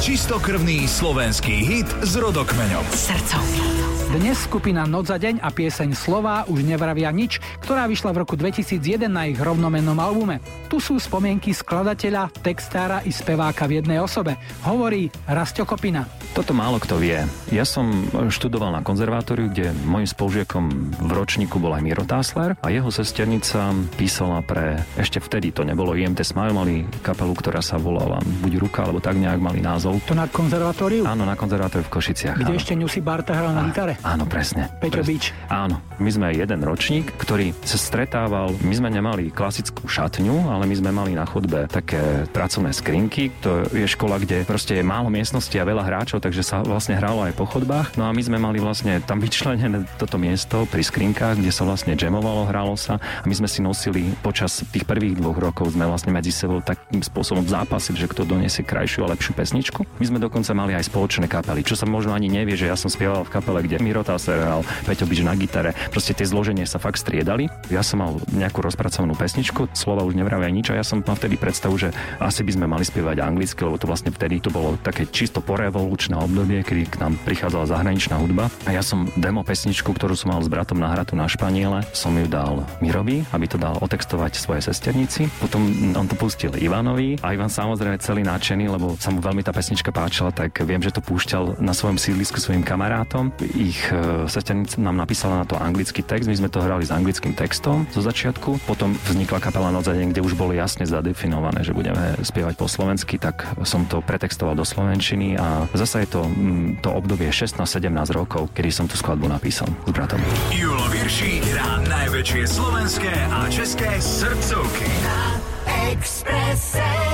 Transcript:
Čistokrvný slovenský hit s rodokmeňom. Srdcovka. Dnes skupina Noc za deň a pieseň Slová už nevravia nič, ktorá vyšla v roku 2001 na ich rovnomennom albume. Tu sú spomienky skladateľa, textára i speváka v jednej osobe. Hovorí Rasto Kopina. Toto málo kto vie. Ja som študoval na konzervatóriu, kde môjim spolužiakom v ročníku bol aj Miro Tásler a jeho sesternica písala pre, ešte vtedy to nebolo IMT Smile, mali kapelu, ktorá sa volala buď Ruka, alebo tak nejak mali názov. To na konzervatóriu? Áno, na konzervatóriu v Košiciach. Kde áno. ešte Newsy Barta hral na gitare? Áno, presne. Peťo Bič. Áno, my sme jeden ročník, ktorý sa stretával, my sme nemali klasickú šatňu, ale my sme mali na chodbe také pracovné skrinky, to je škola, kde proste je málo miestnosti a veľa hráčov, takže sa vlastne hralo aj po chodbách. No a my sme mali vlastne tam vyčlenené toto miesto pri skrinkách, kde sa vlastne jamovalo, hralo sa a my sme si nosili počas tých prvých dvoch rokov sme vlastne medzi sebou takým spôsobom zápasiť, že kto doniesie krajšiu a lepšiu pesničku. My sme dokonca mali aj spoločné kapely, čo sa možno ani nevie, že ja som spieval v kapele, kde Miro Tasser hral, Peťo Bič na gitare. Proste tie zloženie sa fakt striedali. Ja som mal nejakú rozpracovanú pesničku, slova už nevravia nič a ja som mal vtedy predstavu, že asi by sme mali spievať anglicky, lebo to vlastne vtedy to bolo také čisto porevolučné obdobie kedy k nám prichádzala zahraničná hudba a ja som demo pesničku, ktorú som mal s bratom nahratú na Španiele, som ju dal Mirovi, aby to dal otextovať svoje sesternici. Potom on to pustil Ivanovi a Ivan samozrejme celý nadšený, lebo sa mu veľmi tá pesnička páčila, tak viem, že to púšťal na svojom sídlisku svojim kamarátom. Ich e, sesternica nám napísala na to anglický text, my sme to hrali s anglickým textom zo začiatku, potom vznikla kapela Noc kde už bolo jasne zadefinované, že budeme spievať po slovensky, tak som to pretextoval do slovenčiny a zase je to Mm, to obdobie 16-17 rokov, kedy som tú skladbu napísal s bratom. Julo Virší hrá najväčšie slovenské a české srdcovky. Na Expresse.